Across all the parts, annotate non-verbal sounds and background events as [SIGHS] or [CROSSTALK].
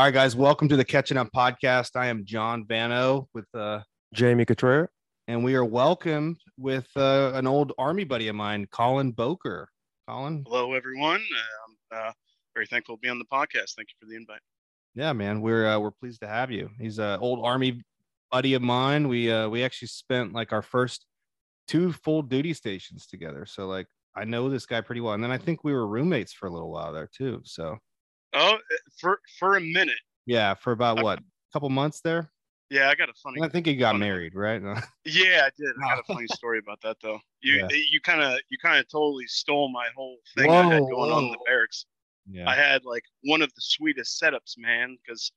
All right, guys, welcome to the Catching Up podcast. I am John Vano with uh Jamie Cotrera. and we are welcomed with uh, an old army buddy of mine, Colin Boker. Colin, Hello, everyone. Uh, I'm uh, very thankful to be on the podcast. Thank you for the invite. yeah, man, we're uh, we're pleased to have you. He's an old army buddy of mine. We uh we actually spent like our first two full duty stations together. So like I know this guy pretty well. And then I think we were roommates for a little while there too. So Oh, uh, for for a minute. yeah, for about what, a couple months there? Yeah, I got a funny. And I think he got funny- married, right? [LAUGHS] Yeah, I did. I got a funny [LAUGHS] story about that though. You Yeah. you kind of you kind of totally stole my whole thing I had Whoa, going on in the barracks. yeah. I had like one of the sweetest setups, man, because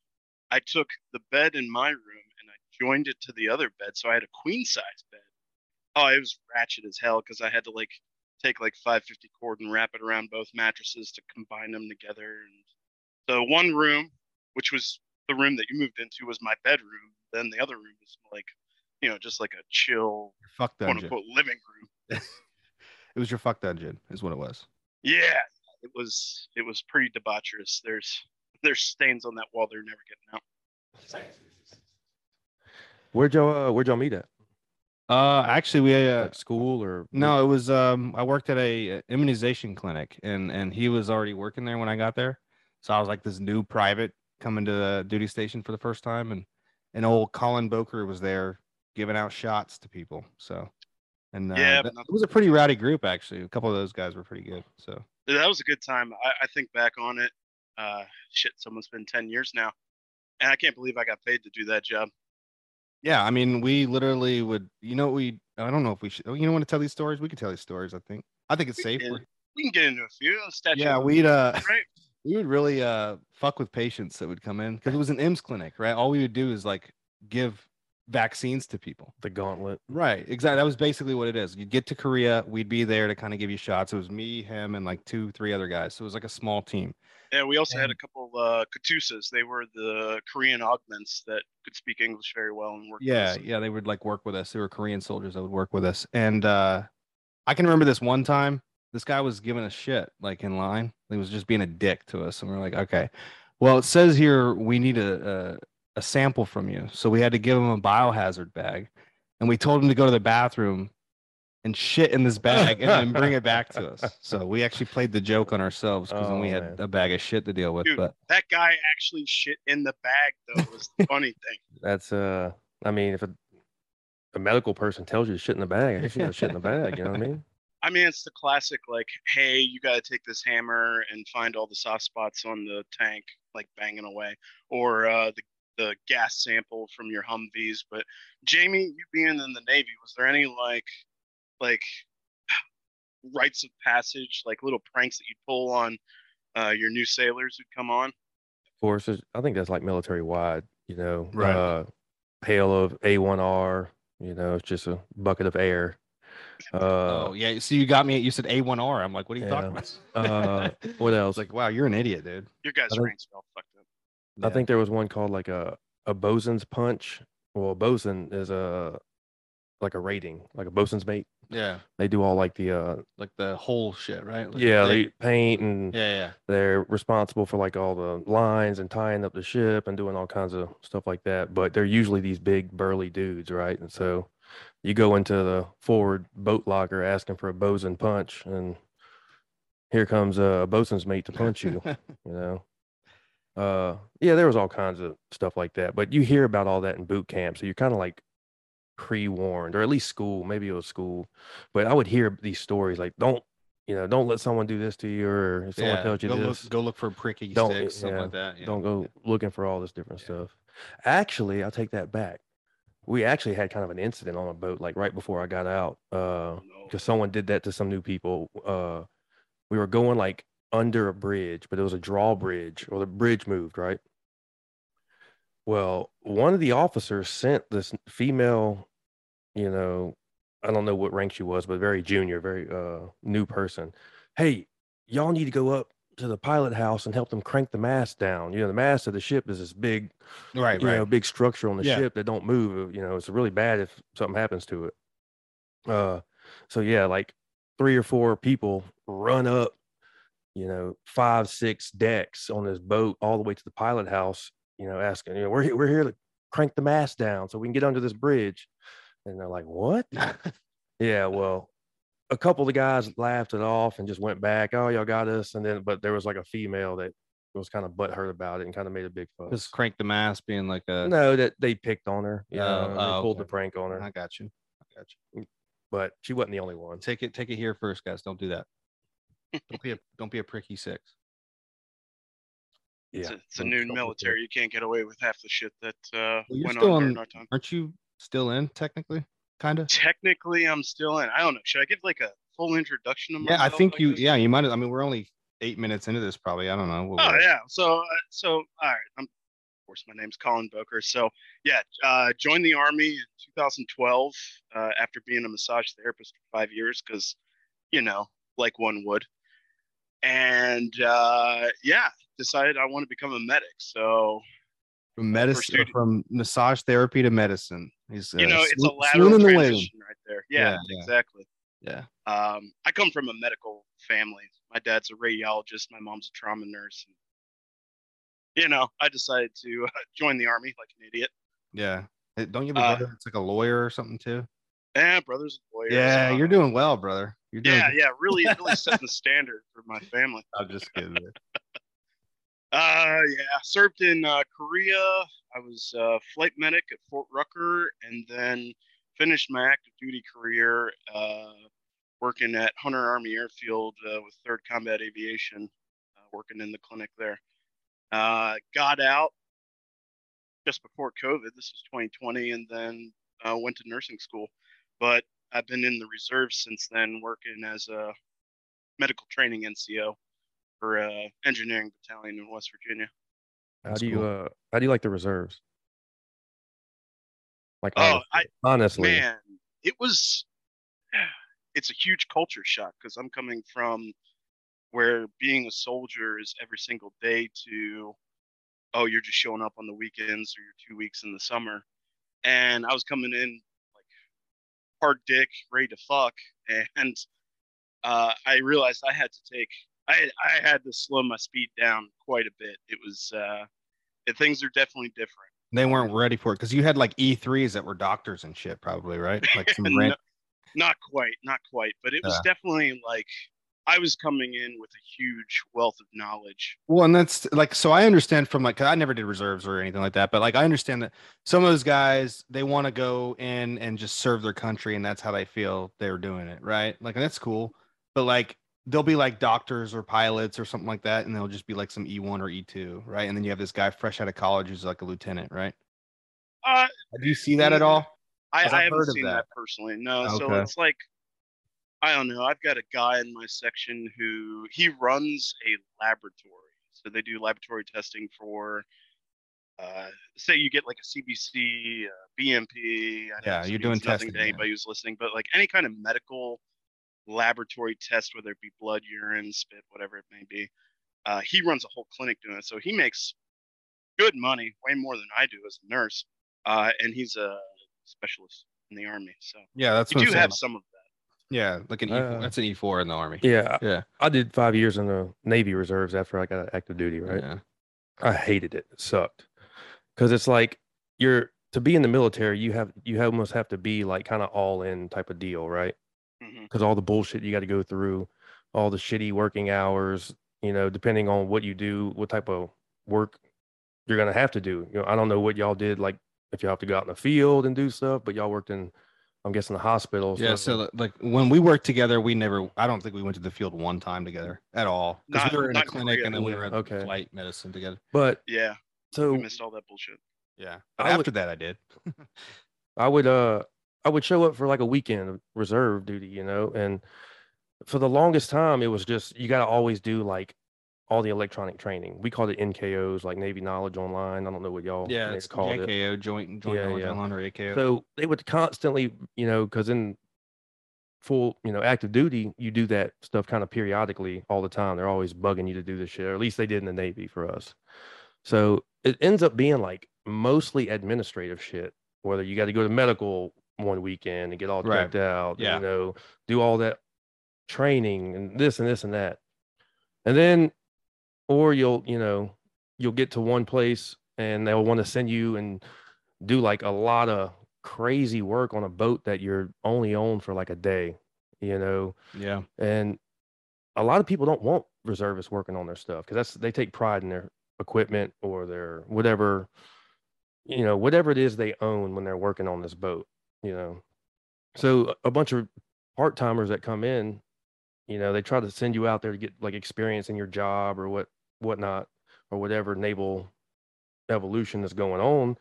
I took the bed in my room and I joined it to the other bed, so I had a queen size bed. Oh, it was ratchet as hell because I had to like take like 550 cord and wrap it around both mattresses to combine them together. And so one room, which was the room that you moved into, was my bedroom. Then the other room was like, you know, just like a chill, fuck quote unquote living room. [LAUGHS] It was your fuck dungeon, is what it was. Yeah, it was it was pretty debaucherous. There's there's stains on that wall they're never getting out. Where'd y'all uh, where'd y'all meet at? Uh, actually, we uh, Like school or no, it was um, I worked at a uh, immunization clinic, and and he was already working there when I got there, so I was like this new private coming to the duty station for the first time, and and old Colin Boker was there giving out shots to people. So, and uh, Yeah, that- it was a pretty rowdy group actually. A couple of those guys were pretty good. So That was a good time. I, I think back on it. Uh, shit, someone's been ten years now, and I can't believe I got paid to do that job. yeah, I mean, we literally would, you know, we I don't know if we should, you know, want to tell these stories. We could tell these stories. I think I think it's We safe. can- We're- can get into a few. Statue Yeah, we'd uh. right? We would really uh fuck with patients that would come in because it was an IMS clinic, right? All we would do is like give vaccines to people. the gauntlet. Right. Exactly. That was basically what it is. You'd get to Korea, we'd be there to kind of give you shots. It was me, him, and like two, three other guys. So it was like a small team. Yeah, we also had a couple uh, Katusas. They were the Korean augments that could speak English very well and work. with Yeah, us. yeah. They would like work with us. They were Korean soldiers that would work with us. And uh I can remember this one time, this guy was giving a shit like in line. He was just being a dick to us. And we are like, okay. Well, it says here we need a, a a sample from you. So we had to give him a biohazard bag. And we told him to go to the bathroom and shit in this bag and then bring it back to us. So we actually played the joke on ourselves because then we Oh, had man. a bag of shit to deal with. Dude, But that guy actually shit in the bag though. Was the funny thing. [LAUGHS] That's uh I mean if a, a medical person tells you to shit in the bag, I guess you gotta shit in the bag, you know what I mean? I mean, it's the classic like, hey, you got to take this hammer and find all the soft spots on the tank, like banging away, or uh, the the gas sample from your Humvees. But Jamie, you being in the Navy, was there any like like [SIGHS] rites of passage, like little pranks that you'd pull on uh, your new sailors who'd come on? Of course, I think that's like military wide, you know. Right. Uh pail of A1R, you know, it's just a bucket of air. Uh oh yeah. So you got me. You said A1R. I'm like, what are you talking about? uh [LAUGHS] what else? like, wow, you're an idiot, dude. Your guys' I think- ranks all fucked up. I Yeah. think there was one called like a a bosun's punch. Well, a bosun is a like a rating, like a bosun's mate. Yeah, They do all like the uh like the whole shit, right? Like, yeah, they paint and yeah, yeah. they're responsible for like all the lines and tying up the ship and doing all kinds of stuff like that. But they're usually these big burly dudes, right? And so you go into the forward boat locker asking for a bosun punch, and here comes a bosun's mate to punch you. [LAUGHS] you know uh yeah there was all kinds of stuff like that but you hear about all that in boot camp so you're kind of like pre-warned or at least school maybe it was school but i would hear these stories like don't you know don't let someone do this to you or if someone yeah. tells you go this look, go look for pricky Don't- sticks, something like that. Yeah. don't go looking for all this different Yeah. stuff actually i'll take that back we actually had kind of an incident on a boat like right before i got out uh No. because someone did that to some new people. Uh, we were going like under a bridge, but it was a drawbridge, or the bridge moved, right? Well, one of the officers sent this female, you know, I don't know what rank she was, but very junior, very uh new person. Hey, y'all need to go up to the pilot house and help them crank the mast down. You know, the mast of the ship is this big Right, you right. know, big structure on the Yeah. ship that don't move. You know, it's really bad if something happens to it. Uh, so yeah, like three or four people run up you know, five, six decks on this boat all the way to the pilot house, you know, asking, you know, we're here, we're here to crank the mast down so we can get under this bridge. And they're like, what? [LAUGHS] yeah, well, a couple of the guys laughed it off and just went back. Oh, y'all got us. And then, but there was like a female that was kind of butthurt about it and kind of made a big fuss. Just crank the mass being like a. no, that they picked on her. Yeah. Oh, know, they oh, pulled okay. the prank on her, I got you. I got you. but she wasn't the only one. Take it. Take it here first, guys. Don't do that. don't be a don't be a pricky six. It's Yeah, a, it's a new don't do that. military. You can't get away with half the shit that uh, you're went still on in- during our time. Aren't you still in technically? Kind of. Technically, I'm still in. I don't know. Should I give like a full introduction Yeah, I think like you. this? Yeah, you might. have I mean, we're only eight minutes into this, probably. I don't know. Oh yeah. So uh, so all right. I'm of course my name's Colin Boker. So yeah, uh, joined the army in 2012 uh, after being a massage therapist for five years because you know like one would. And uh, yeah, decided I want to become a medic. So From medicine, from massage therapy to medicine. He's you uh, know it's a swoon- lateral swooning the transition right there. Yeah, Yeah, yeah. exactly. Yeah. Um, I come from a medical family. My dad's a radiologist. My mom's a trauma nurse. You know, I decided to uh, [LAUGHS] join the army like an idiot. Yeah. Hey, Don't you have a Uh, brother that's like a lawyer or something too? Yeah, brothers and lawyers. Yeah, uh, you're doing well, brother. You're doing. Yeah, yeah, really, really setting the standard for my family. [LAUGHS] I'm just kidding. Uh, yeah, served in uh, Korea. I was uh, flight medic at Fort Rucker, and then finished my active duty career uh, working at Hunter Army Airfield uh, with Third Combat Aviation, uh, working in the clinic there. Uh, got out just before COVID. This was 2020, and then uh, went to nursing school. But I've been in the reserves since then, working as a medical training NCO for uh, engineering battalion in West Virginia. How That's do you uh how do you like the reserves? Like Oh, honestly, I honestly, man, it was. [SIGHS] It's a huge culture shock because I'm coming from where being a soldier is every single day to, oh, you're just showing up on the weekends or you're two weeks in the summer, and I was coming in like hard dick, ready to fuck, [LAUGHS] and uh, I realized I had to take. I I had to slow my speed down quite a bit. It was. Uh, things are definitely different. They weren't ready for it because you had like E3s that were doctors and shit, probably, right? [LAUGHS] Like some No, rant- not quite, not quite, but it was definitely like I was coming in with a huge wealth of knowledge. Well, and that's like so. I understand from like I never did reserves or anything like that, but like I understand that some of those guys they want to go in and just serve their country, and that's how they feel they're doing it, right? Like that's cool, but like they'll be like doctors or pilots or something like that, and they'll just be like some E one or E two, right? And then you have this guy fresh out of college who's like a lieutenant, right? Uh, Do you see that at all? I I've haven't seen that. that. personally. No, so it's like I don't know. I've got a guy in my section who he runs a laboratory. So they do laboratory testing for uh, say you get like a CBC, uh, BMP. I Yeah, you're doing testing, to yeah. anybody who's listening, but like any kind of medical laboratory test, whether it be blood, urine, spit, whatever it may be. Uh, he runs a whole clinic doing it, so he makes good money, way more than I do as a nurse. Uh, and he's a specialist in the army, so Yeah, that's you what I'm do have some of that. Yeah, like an E. Uh, that's an E four in the army. yeah, Yeah, I did five years in the Navy Reserves after I got active duty, right? Yeah. I hated it. It sucked. Cause it's like you're to be in the military, you have you almost have to be like kind of all in type of deal, right? Because all the bullshit you got to go through, all the shitty working hours, you know, depending on what you do, what type of work you're gonna have to do. You know, I don't know what y'all did, like if y'all have to go out in the field and do stuff, but y'all worked in, I'm guessing the hospital. Yeah, so like when we worked together, we never. I don't think we went to the field one time together at all. Because Not- we were in a clinic Korea. and then we Yeah, were at okay. flight medicine together. but Yeah, so we missed all that bullshit. Yeah, but I would- after that, I did. [LAUGHS] I would uh I would show up for like a weekend of reserve duty, you know, and for the longest time it was just you got to always do like all the electronic training. We called it NKOs, like Navy Knowledge Online. I don't know what y'all Yeah, it's called it. JKO, joint joint Yeah, knowledge yeah. online or AKO. So they would constantly, you know, because in full, you know, active duty, you do that stuff kind of periodically all the time. They're always bugging you to do this shit, or at least they did in the Navy for us. So it ends up being like mostly administrative shit, whether you got to go to medical one weekend and get all Right. checked out, Yeah. you know, do all that training and this and this and that. and then or you'll you know you'll get to one place and they'll want to send you and do like a lot of crazy work on a boat that you're only on for like a day you know Yeah. and a lot of people don't want reservists working on their stuff because that's they take pride in their equipment or their whatever you know whatever it is they own when they're working on this boat you know so a bunch of part-timers that come in you know they try to send you out there to get like experience in your job or what whatnot or whatever naval evolution that's going on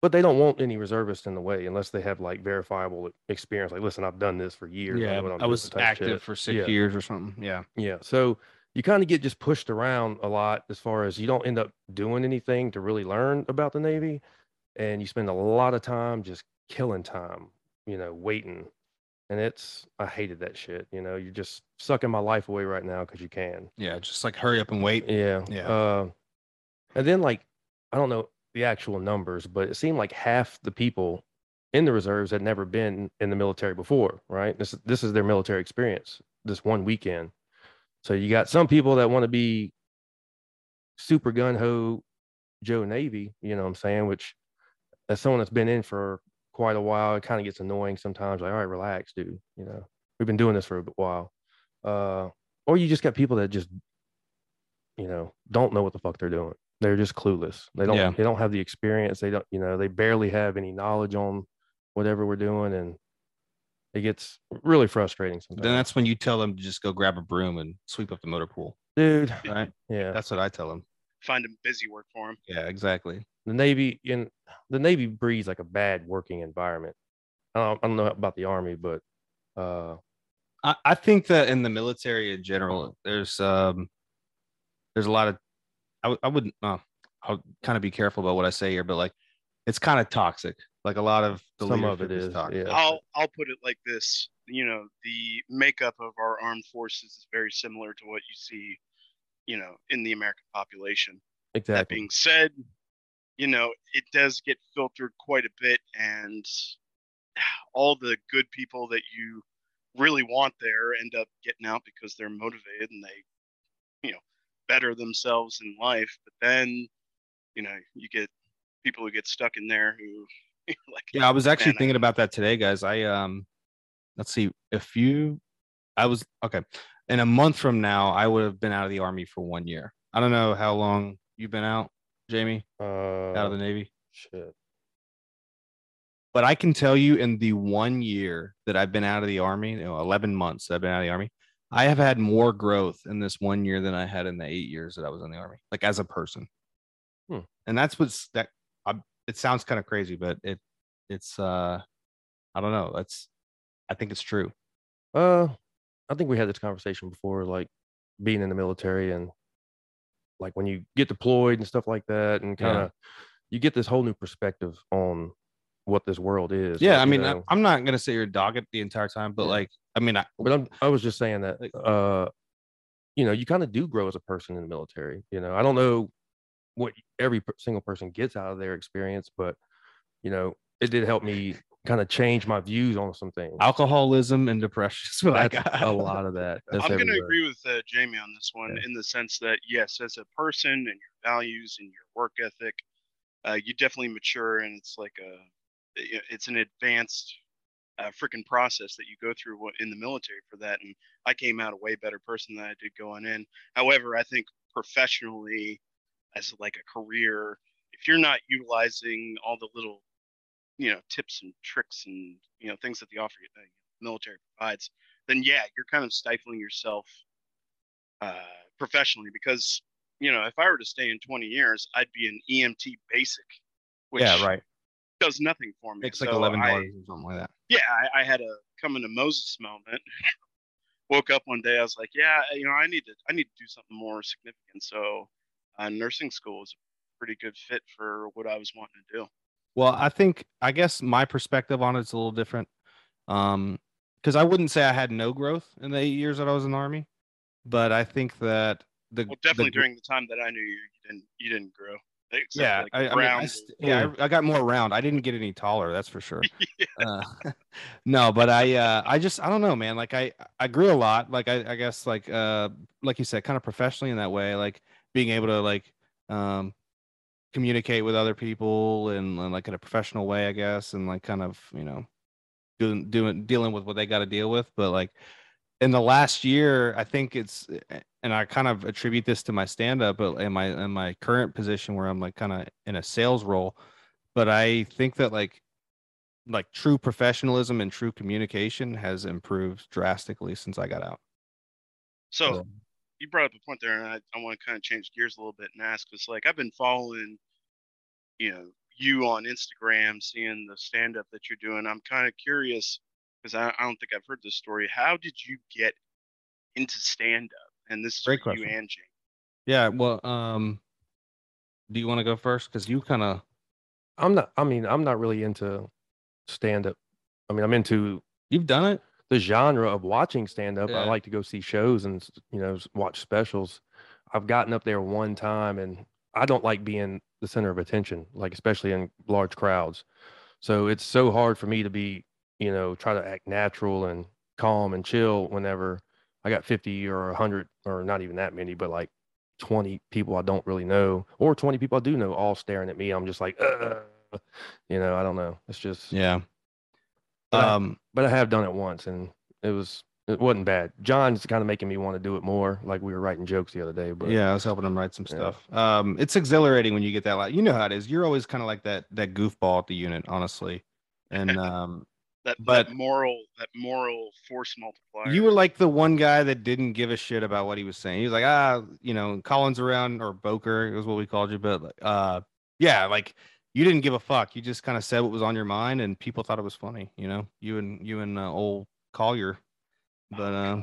but they don't want any reservists in the way unless they have like verifiable experience like listen i've done this for years Yeah. I'm I was active shit. for six Yeah. years or something. Yeah. Yeah. So you kind of get just pushed around a lot as far as you don't end up doing anything to really learn about the Navy. And you spend a lot of time just killing time, you know, waiting. And it's, I hated that shit. You know, you're just sucking my life away right now because you can. Yeah. Just like hurry up and wait. Yeah. Yeah. Uh, and then, like, I don't know the actual numbers, but it seemed like half the people in the reserves had never been in the military before, right? This is this is their military experience this one weekend. So you got some people that want to be super gun ho Joe Navy, you know what I'm saying? Which as someone that's been in for quite a while, it kind of gets annoying sometimes. Like, all right, relax, dude. You know, we've been doing this for a while. Uh, or you just got people that just, you know, don't know what the fuck they're doing. They're just clueless. They don't. Yeah. They don't have the experience. They don't. You know, they barely have any knowledge on whatever we're doing, and it gets really frustrating sometimes. Then that's when you tell them to just go grab a broom and sweep up the motor pool. dude. Right. Yeah. That's what I tell them. Find him busy work for him. Yeah. Exactly. The Navy in the Navy breeds like a bad working environment. I don't, I don't know about the Army, but uh, I, I think that in the military in general, there's um there's a lot of I wouldn't uh, I'll kind of be careful about what I say here, but like it's kind of toxic. Like a lot of the some of leadership it is. toxic. Yeah. I'll I'll put it like this. You know, the makeup of our armed forces is very similar to what you see, you know, in the American population. Exactly. That being said, you know, it does get filtered quite a bit, and [SIGHS] all the good people that you really want there end up getting out because they're motivated and they, you know, better themselves in life. But then, you know, you get people who get stuck in there who, [LAUGHS] like, Yeah, I was actually thinking about that today, guys. I um let's see if you I was okay. In a month from now, I would have been out of the army for one year. I don't know how long you've been out, Jamie, Uh, out of the Navy. shit. But I can tell you in the one year that I've been out of the army, you know, 11 months that I've been out of the army, I have had more growth in this one year than I had in the eight years that I was in the army, like as a person. Hmm. And that's what's that. I, it sounds kind of crazy, but it, it's, uh, I don't know. That's, I think it's true. Uh, I think we had this conversation before, like being in the military and like when you get deployed and stuff like that, and kind of you get this whole new perspective on what this world is. Yeah. like, I mean, I, i'm not going to say you're a dog the entire time, but Yeah. like, I mean, I, but I'm, I was just saying that, uh, you know, you kind of do grow as a person in the military. You know, I don't know what every single person gets out of their experience, but you know, it did help me kind of change my views on some things. alcoholism and depression is what I got. a [LAUGHS] lot of that. That's I'm going to agree with uh, Jamie on this one Yeah. in the sense that yes, as a person and your values and your work ethic, uh, you definitely mature, and it's like a it's an advanced, uh, freaking process that you go through in the military for that. And I came out a way better person than I did going in. However, I think professionally, as like a career, if you're not utilizing all the little, you know, tips and tricks and you know things that the offer uh, military provides then yeah, you're kind of stifling yourself uh, professionally because you know if I were to stay in 20 years, I'd be an EMT basic, which yeah. Right. does nothing for me. Makes like 11 I- or something like that. yeah, I, I had a come into Moses moment. [LAUGHS] Woke up one day, I was like, yeah, you know, I need to, I need to do something more significant. So, uh, nursing school is a pretty good fit for what I was wanting to do. Well, I think I guess my perspective on it's a little different. Um, because I wouldn't say I had no growth in the eight years that I was in the army, but I think that the Well, definitely the, during the time that I knew you, you didn't, you didn't grow. Yeah, like I, I mean, I st- yeah, I, I got more round. I didn't get any taller, that's for sure. [LAUGHS] uh, [LAUGHS] no, but I, uh, I just, I don't know, man. Like I, I grew a lot. Like I, I guess, like, uh, like you said, kind of professionally in that way, like being able to like, um, communicate with other people and, and like in a professional way, I guess, and like kind of, you know, doing, doing, dealing with what they got to deal with. But like in the last year, I think it's, eh, eh, and I kind of attribute this to my stand up in my in my current position where I'm like kind of in a sales role. But I think that like like true professionalism and true communication has improved drastically since I got out. So So- you brought up a point there, and I, I want to kind of change gears a little bit and ask because, like, I've been following, you know, you on Instagram, seeing the stand up that you're doing. I'm kind of curious because I, I don't think I've heard this story. How did you get into stand up? And this is Great for you and Jane. Yeah, well, um do you want to go first cuz you kind of I'm not. I mean, I'm not really into stand up. I mean, I'm into you've done it? the genre of watching stand up. Yeah. I like to go see shows and you know watch specials. I've gotten up there one time, and I don't like being the center of attention, like especially in large crowds. So it's so hard for me to be, you know, try to act natural and calm and chill whenever I got 50 or 100 or not even that many, but like 20 people I don't really know or 20 people I do know all staring at me. I'm just like, uh, you know, I don't know. It's just, Yeah. But I- Um but I have done it once and it was, it wasn't bad. John's kind of making me want to do it more. Like we were writing jokes the other day, but yeah, I was helping him write some Yeah. stuff. Um, it's exhilarating when you get that. Like, you know how it is. You're always kind of like that that goofball at the unit, honestly. And [LAUGHS] um, That, But- that moral, that moral force multiplier. you were like the one guy that didn't give a shit about what he was saying. He was like, ah, you know, Collins around or Boker is what we called you, but uh, yeah, like you didn't give a fuck. You just kind of said what was on your mind, and people thought it was funny. You know, you and you and uh, old Collier. But Oh,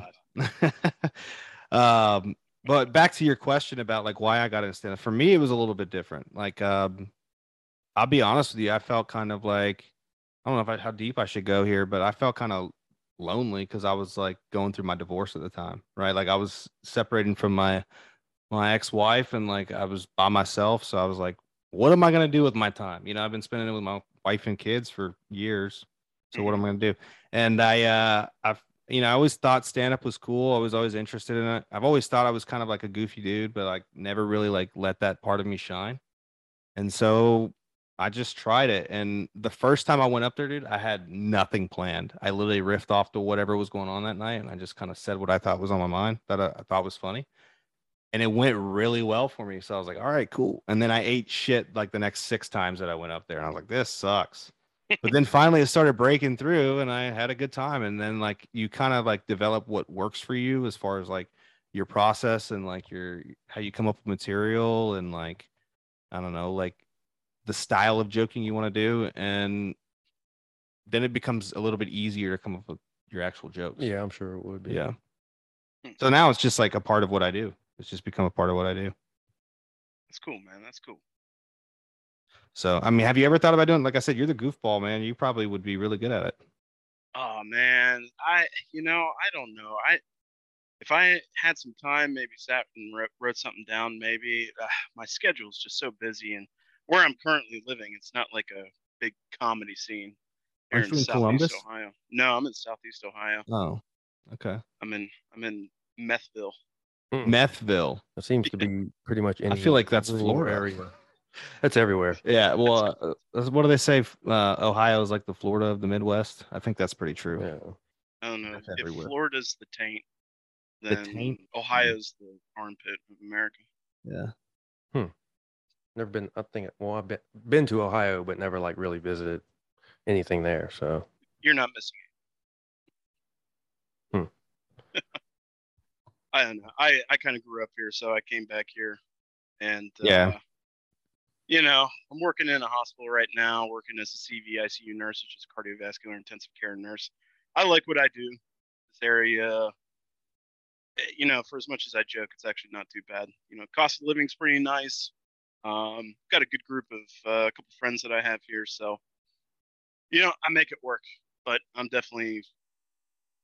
um, [LAUGHS] um, but back to your question about like why I got into stand up. For me, it was a little bit different. Like, um, I'll be honest with you, I felt kind of like I don't know if I, how deep I should go here, but I felt kind of lonely because I was like going through my divorce at the time, right? Like I was separating from my my ex-wife and like I was by myself, so I was like, what am I gonna do with my time? You know, I've been spending it with my wife and kids for years. So what am I gonna do? And I uh I've you know, I always thought stand up was cool. I was always interested in it. I've always thought I was kind of like a goofy dude, but like never really like let that part of me shine. And so I just tried it. And the first time I went up there, dude, I had nothing planned. I literally riffed off to whatever was going on that night. And I just kind of said what I thought was on my mind that I, I thought was funny. And it went really well for me. So I was like, all right, cool. And then I ate shit like the next six times that I went up there. And I was like, this sucks. But then finally it started breaking through and I had a good time. And then like you kind of like develop what works for you as far as like your process and like your how you come up with material and like I don't know, like the style of joking you want to do. And then it becomes a little bit easier to come up with your actual jokes. yeah, I'm sure it would be. Yeah. Hmm. So now it's just like a part of what I do. It's just become a part of what I do. That's cool, man. That's cool. So I mean, have you ever thought about doing? Like I said, you're the goofball man. You probably would be really good at it. Oh man, I you know I don't know. I if I had some time, maybe sat and wrote, wrote something down. Maybe uh, my schedule's just so busy, and where I'm currently living, it's not like a big comedy scene here Aren't in you in Southeast Columbus? Ohio. No, I'm in Southeast Ohio. Oh, okay. I'm in I'm in Methville. Mm. Methville. It seems to be pretty much any I feel like that's rural Florida. area. [LAUGHS] That's everywhere. Yeah. Well, uh, uh, what do they say? Uh, Ohio is like the Florida of the Midwest. I think that's pretty true. Yeah. I don't know That's if everywhere. Florida's the taint, The then taint? Ohio's the armpit of America. Yeah. Hmm. Never been. I think. Well, I've been been to Ohio, but never like really visited anything there. So You're not missing it. Hmm. [LAUGHS] I don't know. I, I kind of grew up here, so I came back here, and Yeah. uh, you know, I'm working in a hospital right now, working as a CVICU nurse, which is cardiovascular intensive care nurse. I like what I do. This area, eh, you know, for as much as I joke, it's actually not too bad. You know, cost of living's pretty nice. Um, got a good group of uh, a couple friends that I have here, so you know, I make it work. But I'm definitely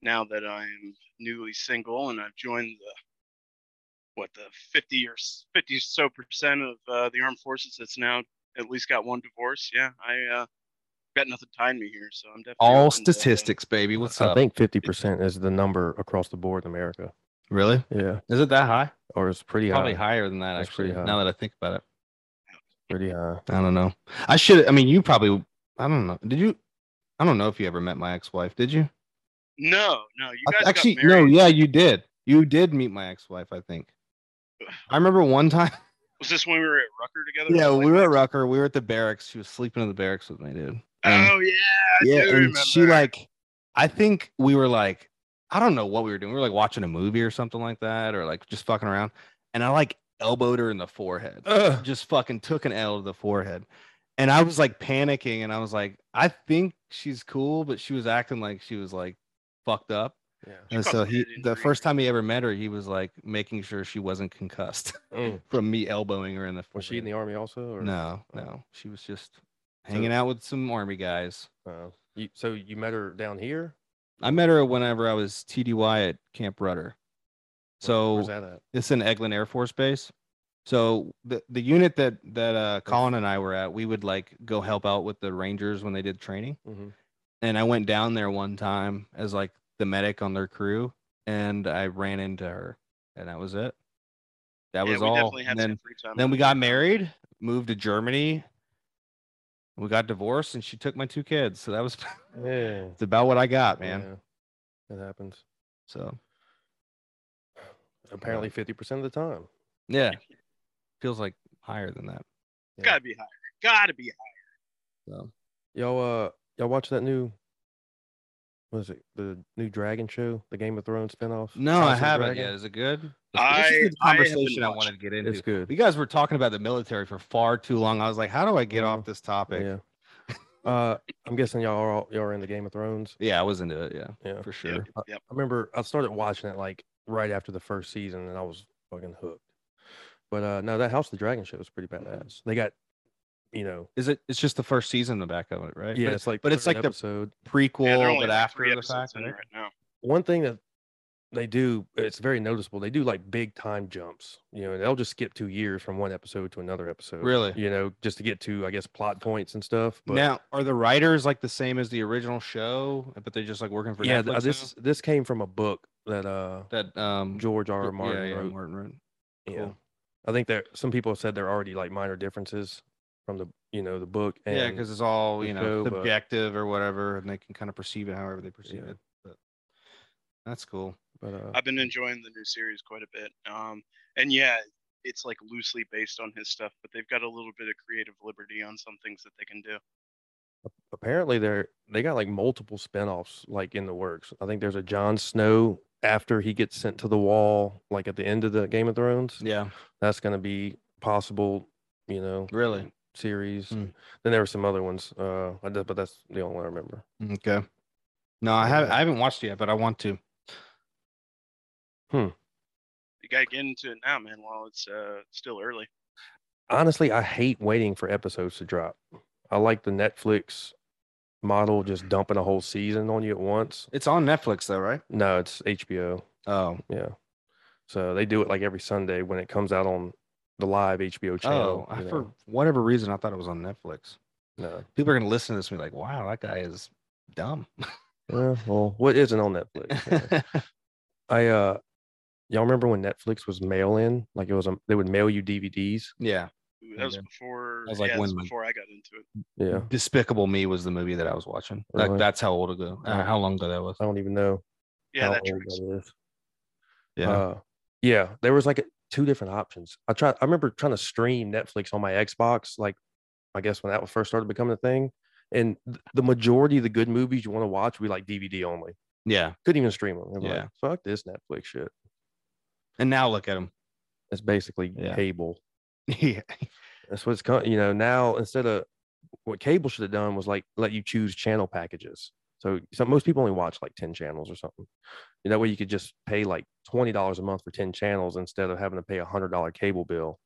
now that I'm newly single and I've joined the what the 50 or 50 so percent of uh, the armed forces that's now at least got one divorce. Yeah, I uh, got nothing tying me here, so I'm definitely All open to, statistics, baby. What's I up? I think 50% is the number across the board in America. really? Yeah. Is it that high? Or it's pretty high? Probably high. higher than that, That's actually. Now that I think about it, Pretty high. I don't know. I should. I mean, you probably. I don't know. Did you? I don't know if you ever met my ex-wife. Did you? No, no, you I- guys actually, got no. Yeah, you did. You did meet my ex-wife. I think. I remember one time. [LAUGHS] Was this when we were at Rucker together? Yeah, Like, we were at Rucker. We were at the barracks. She was sleeping in the barracks with me, dude. And- Oh yeah, I yeah, do and remember. she like, I think we were like, I don't know what we were doing. We were like watching a movie or something like that, or like just fucking around. And I like elbowed her in the forehead. Ugh. Just fucking took an L to the forehead. And I was like panicking, and I was like, I think she's cool, but she was acting like she was like fucked up. Yeah. And so he, the first time he ever met her, he was like making sure she wasn't concussed Mm. [LAUGHS] from me elbowing her in the. Was she in the army also? Or? No, no, she was just hanging out with some army guys. Uh, you, so you met her down here? I met her whenever I was TDY at Camp Rudder. So it's in Eglin Air Force Base. So the the unit that that uh, Colin and I were at, we would like go help out with the Rangers when they did training. hmm And I went down there one time as like the medic on their crew, and I ran into her, and that was it. That yeah, was all. And then some free time. then we got married, moved to Germany. We got divorced, and she took my two kids. So that was [LAUGHS] Yeah. it's about what I got, man. Yeah. That happens. So [SIGHS] Apparently 50% of the time. yeah, feels like higher than that. Yeah. Gotta be higher. Gotta be higher. So Y'all uh y'all watch that new what is it? The new Dragon show, the Game of Thrones spinoff? no, House I haven't Dragon? yet. Is it good? This- I- this is the I conversation I, watched wanted to get into. It's good. You guys were talking about the military for far too long. I was like, how do I get off this topic? Yeah. Uh I'm guessing y'all are all, y'all are into Game of Thrones. Yeah, I was into it. Yeah, Yeah. for sure. Yep, yep. I remember I started watching it like right after the first season and I was fucking hooked. But uh no, that House of the Dragon show is pretty badass. They got you know, Is it? It's just the first season in the back of it, right? yeah, But it's like but it's third like the- prequel, Yeah, only but like after the episodes fact. right? right now. one thing that they do it's very noticeable they do like big time jumps you know they'll just skip two years from one episode to another episode Really? you know just to get to i guess plot points and stuff but now, are the writers like the same as the original show, but they're just like working for yeah Netflix th- now? this this came from a book that uh that um george r. R. martin yeah, wrote Martin wrote. yeah i think there some people have said there are already like minor differences from the you know the book and yeah, because it's all you know show, but- or whatever, and they can kind of perceive it however they perceive Yeah. it. But that's cool. but uh I've been enjoying the new series quite a bit. Um, and yeah, it's like loosely based on his stuff, but they've got a little bit of creative liberty on some things that they can do. apparently they're they got like multiple spin-offs like in the works i think there's a Jon snow after he gets sent to the wall like at the end of the game of thrones Yeah, that's going to be possible you know really. Series Hmm. then there were some other ones uh I did, but that's the only one i remember Okay. No, I haven't. I haven't watched it yet, but I want to. Hmm. You gotta get into it now, man, while it's uh still early. honestly i hate waiting for episodes to drop i like the netflix model just dumping a whole season on you at once It's on Netflix though, right? no it's hbo Oh, yeah so they do it like every sunday when it comes out on the live hbo channel oh. I, you for whatever reason, I thought it was on Netflix. no People are gonna listen to this and be like, "Wow, that guy is dumb." Yeah, well, [LAUGHS] what isn't on Netflix? Yeah. [LAUGHS] I uh, y'all remember when Netflix was mail in? Like it was a, they would mail you DVDs. yeah. That was before. That was like yeah, that was when my- before I got into it. Yeah, Despicable Me was the movie that I was watching. Like that's how old ago. Uh, how long ago that was? I don't even know Yeah, how that old that is. Yeah. Uh, yeah, there was like a, two different options. I tried. I remember trying to stream Netflix on my Xbox, like I guess when that first started becoming a thing. And th- the majority of the good movies you want to watch be like DVD only. yeah. Couldn't even stream them. I'm Yeah. like, fuck this Netflix shit. And now look at them. It's basically Yeah. cable. [LAUGHS] yeah. That's what's coming. You know, now instead of what cable should have done was like let you choose channel packages. So, so most people only watch like 10 channels or something. You know, that way you could just pay like $20 a month for 10 channels instead of having to pay a hundred dollar cable bill.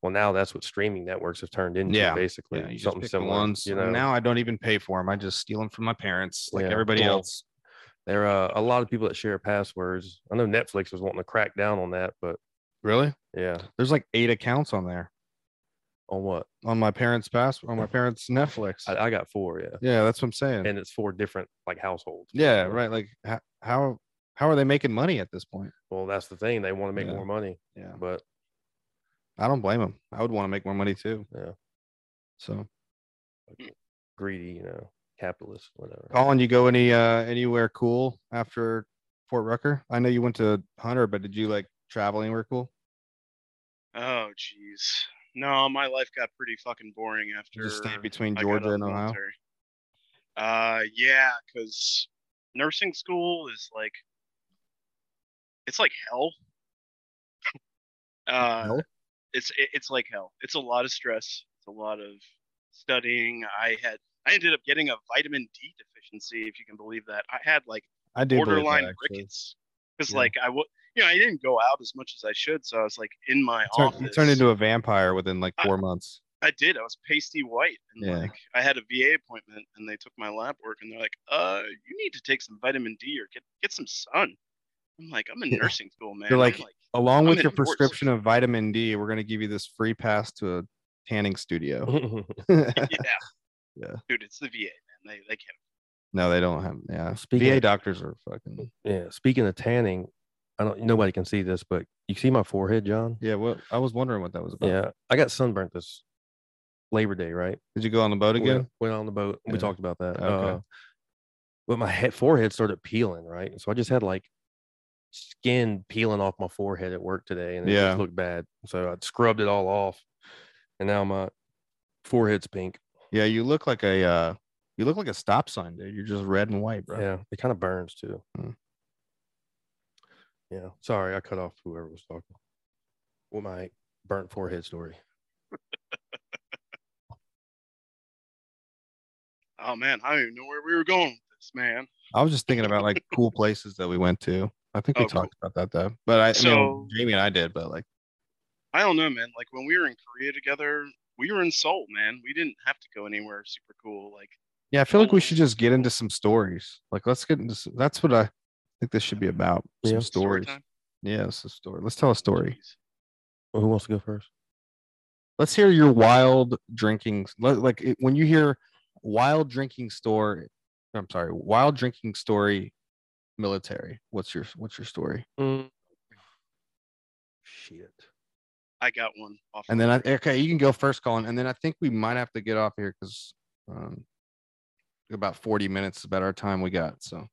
Well, now that's what streaming networks have turned into Yeah. basically. Yeah, you just something similar. ones. you know, now I don't even pay for them. I just steal them from my parents, like Yeah. everybody Well, else. there are a lot of people that share passwords. I know Netflix was wanting to crack down on that, but Really? Yeah. There's like eight accounts on there On what? on my parents' pass on my parents' Netflix. I, I got four. Yeah. yeah, that's what I'm saying. And it's four different like households. yeah, So, right. Like how how how are they making money at this point? Well, that's the thing. They want to make Yeah. more money, Yeah, but I don't blame them. I would want to make more money too. Yeah. So, greedy, you know, capitalist, whatever. Colin, you go any uh anywhere cool after Fort Rucker? I know you went to Hunter, but did you like travel anywhere cool? Oh, jeez. No, my life got pretty fucking boring after. You stayed between I got out Georgia and Ohio. military. Uh, yeah, because nursing school is like, it's like hell. uh, Hell? it's it, it's like hell. It's a lot of stress. It's a lot of studying. I had I ended up getting a vitamin D deficiency, if you can believe that. I had like I do borderline rickets because Yeah. like I would, you know, I didn't go out as much as I should, so I was like in my You turned, office. you turned into a vampire within like I- four months. I did. I was pasty white, and Yeah. like I had a VA appointment, and they took my lab work, and they're like, "Uh, you need to take some vitamin D or get get some sun." I'm like, I'm in Yeah. nursing school, man. They're I'm like, Along I'm with your sports. prescription of vitamin D, we're gonna give you this free pass to a tanning studio. [LAUGHS] yeah, [LAUGHS] Yeah. dude, it's the VA, man. They they can't. no, they don't have. Yeah, Speaking VA of- doctors are fucking. yeah. Speaking of tanning, I don't. Nobody can see this, but you see my forehead, John. Yeah, well, I was wondering what that was about. Yeah, I got sunburnt this Labor Day, right? Did you go on the boat again? Went, went on the boat. Yeah. We talked about that. Okay. Uh, but my head, forehead started peeling, right? So I just had like skin peeling off my forehead at work today, and it Yeah. just looked bad. So I scrubbed it all off, and now my forehead's pink. Yeah, you look like a. uh You look like a stop sign, dude. You're just red and white, bro. Yeah, it kind of burns too. Mm. Yeah, sorry, I cut off whoever was talking. With my burnt forehead story. [LAUGHS] Oh man, I don't even know where we were going with this, man. I was just thinking about like [LAUGHS] cool places that we went to. I think we Oh, cool. talked about that though. But I, I So- mean, Jamie and I did, but like, I don't know, man. Like when we were in Korea together, we were in Seoul, man. We didn't have to go anywhere super cool. Like yeah, I feel like we should just get into some stories. Like, let's get into. Some, that's what I think this should be about. Some Yeah. story stories. time. Yeah, it's a story. Let's tell a story. Well, who wants to go first? Let's hear your wild drinking. Like it- when you hear wild drinking story. I'm sorry, wild drinking story. Military. What's your What's your story? Mm. Shit. I got one off. And then I okay, you can go first, Colin. And then I think we might have to get off here because um, about 40 minutes is about our time we got. So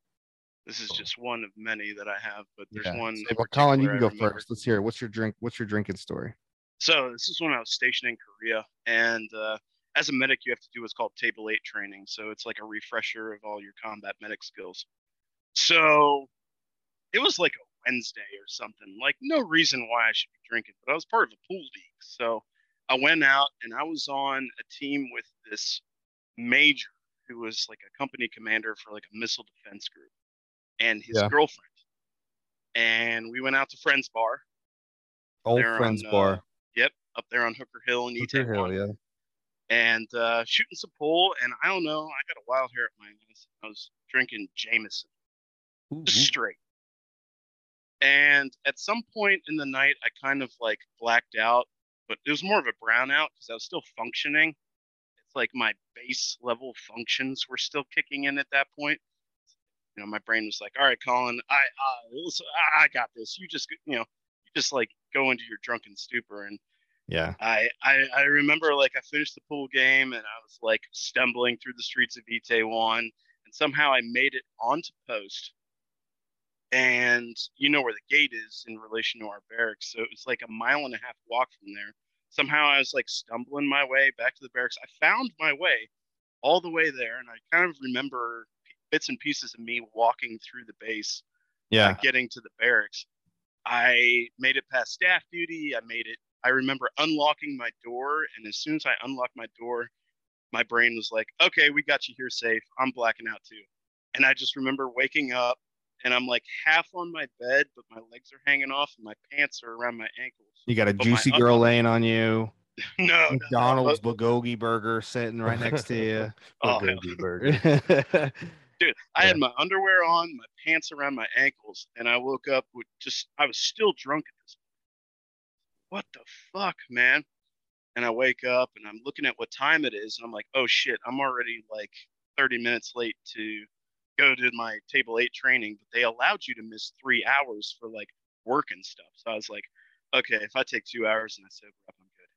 this is just one of many that I have, but there's yeah. one. So, well, Colin, you can go first. Let's hear it. What's your drink? What's your drinking story? So this is when I was stationed in Korea, and uh, as a medic, you have to do what's called table eight training. So it's like a refresher of all your combat medic skills. So it was like a Wednesday or something. Like no reason why I should be drinking, but I was part of a pool league. So I went out and I was on a team with this major who was like a company commander for like a missile defense group, and his Yeah. girlfriend. And we went out to Friends Bar. Old Friends on, Bar. uh, Yep, up there on Hooker Hill in Hooker Hill, yeah. And uh, shooting some pool, and I don't know, I got a wild hair at my ass. I was drinking Jameson, just straight. And at some point in the night, I kind of like blacked out, but it was more of a brownout because I was still functioning. It's like my base level functions were still kicking in at that point. You know, my brain was like, "All right, Colin, I, uh, I I got this. You just, you know, you just like go into your drunken stupor." And Yeah. I, I I remember like I finished the pool game and I was like stumbling through the streets of Itaewon and somehow I made it onto post. And you know where the gate is in relation to our barracks, so it was like a mile and a half walk from there. Somehow I was like stumbling my way back to the barracks. I found my way all the way there, and I kind of remember bits and pieces of me walking through the base uh, Yeah. getting to the barracks. I made it past staff duty. I made it. I remember unlocking my door, and as soon as I unlocked my door, my brain was like, "Okay, we got you here safe." I'm blacking out too, and I just remember waking up, and I'm like half on my bed, but my legs are hanging off, and my pants are around my ankles. You got a But juicy girl laying on you. [LAUGHS] no, no, no, McDonald's but- bulgogi burger sitting right next to you. [LAUGHS] oh. Bulgogi burger. [LAUGHS] dude i Yeah. had my underwear on my pants around my ankles and i woke up with just i was still drunk at this what the fuck, man? And I wake up and I'm looking at what time it is, and I'm like, oh shit, I'm already like 30 minutes late to go to my table eight training, but they allowed you to miss three hours for like work and stuff. So I was like, okay, if I take two hours and I sober up, I'm good.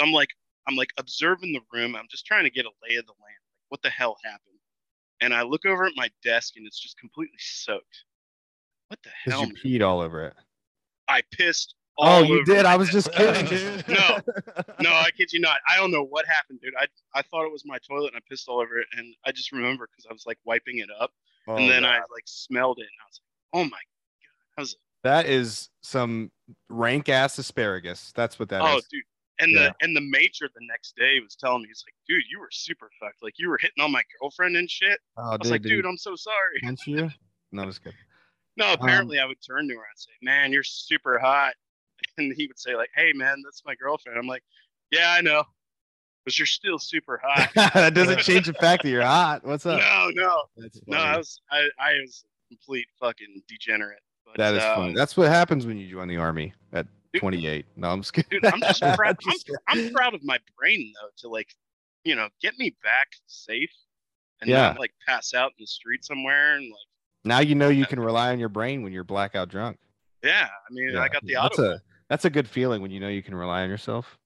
So I'm like, I'm like observing the room. I'm just trying to get a lay of the land. Like, what the hell happened? And I look over at my desk and it's just completely soaked. What the hell? You peed all over it. I pissed. Oh, you did. I was just kidding, dude. [LAUGHS] no, [LAUGHS] no, I kid you not. I don't know what happened, dude. I I thought it was my toilet and I pissed all over it, and I just remember because I was like wiping it up, oh, and then God. I like smelled it, and I was like, oh my god, how's it? That is some rank ass asparagus. That's what that oh, is. dude. And yeah. the and the major the next day was telling me, he's like, dude, you were super fucked. Like you were hitting on my girlfriend and shit. Oh, I was like, dude, I'm so sorry. Punch you? [LAUGHS] No, just kidding. No, apparently um, I would turn to her and say, "Man, you're super hot," [LAUGHS] and he would say, "Like, hey, man, that's my girlfriend." I'm like, "Yeah, I know, but you're still super hot." [LAUGHS] that doesn't change the fact that you're hot. What's up? No, no, no. I was, I, I was complete fucking degenerate. But, that is um, funny. That's what happens when you join the army at dude, 28. No, I'm just kidding. Dude, I'm just [LAUGHS] proud. I'm, I'm proud of my brain though to like, you know, get me back safe and yeah. not like pass out in the street somewhere and like now you know you can rely on your brain when you're blackout drunk. Yeah, I mean, yeah. I got the auto. That's a that's a good feeling when you know you can rely on yourself.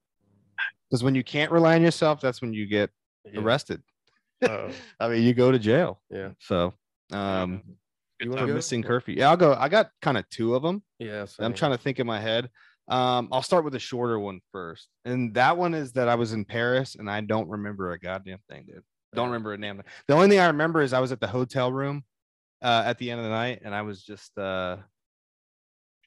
Because when you can't rely on yourself, that's when you get yeah. arrested. [LAUGHS] I mean, you go to jail. Yeah. So, um, you want missing curfew? Yeah, I'll go. I got kind of two of them. Yeah. I'm trying to think in my head. Um, I'll start with the shorter one first, and that one is that I was in Paris and I don't remember a goddamn thing, dude. Don't remember a damn thing. The only thing I remember is I was at the hotel room uh, at the end of the night, and I was just uh,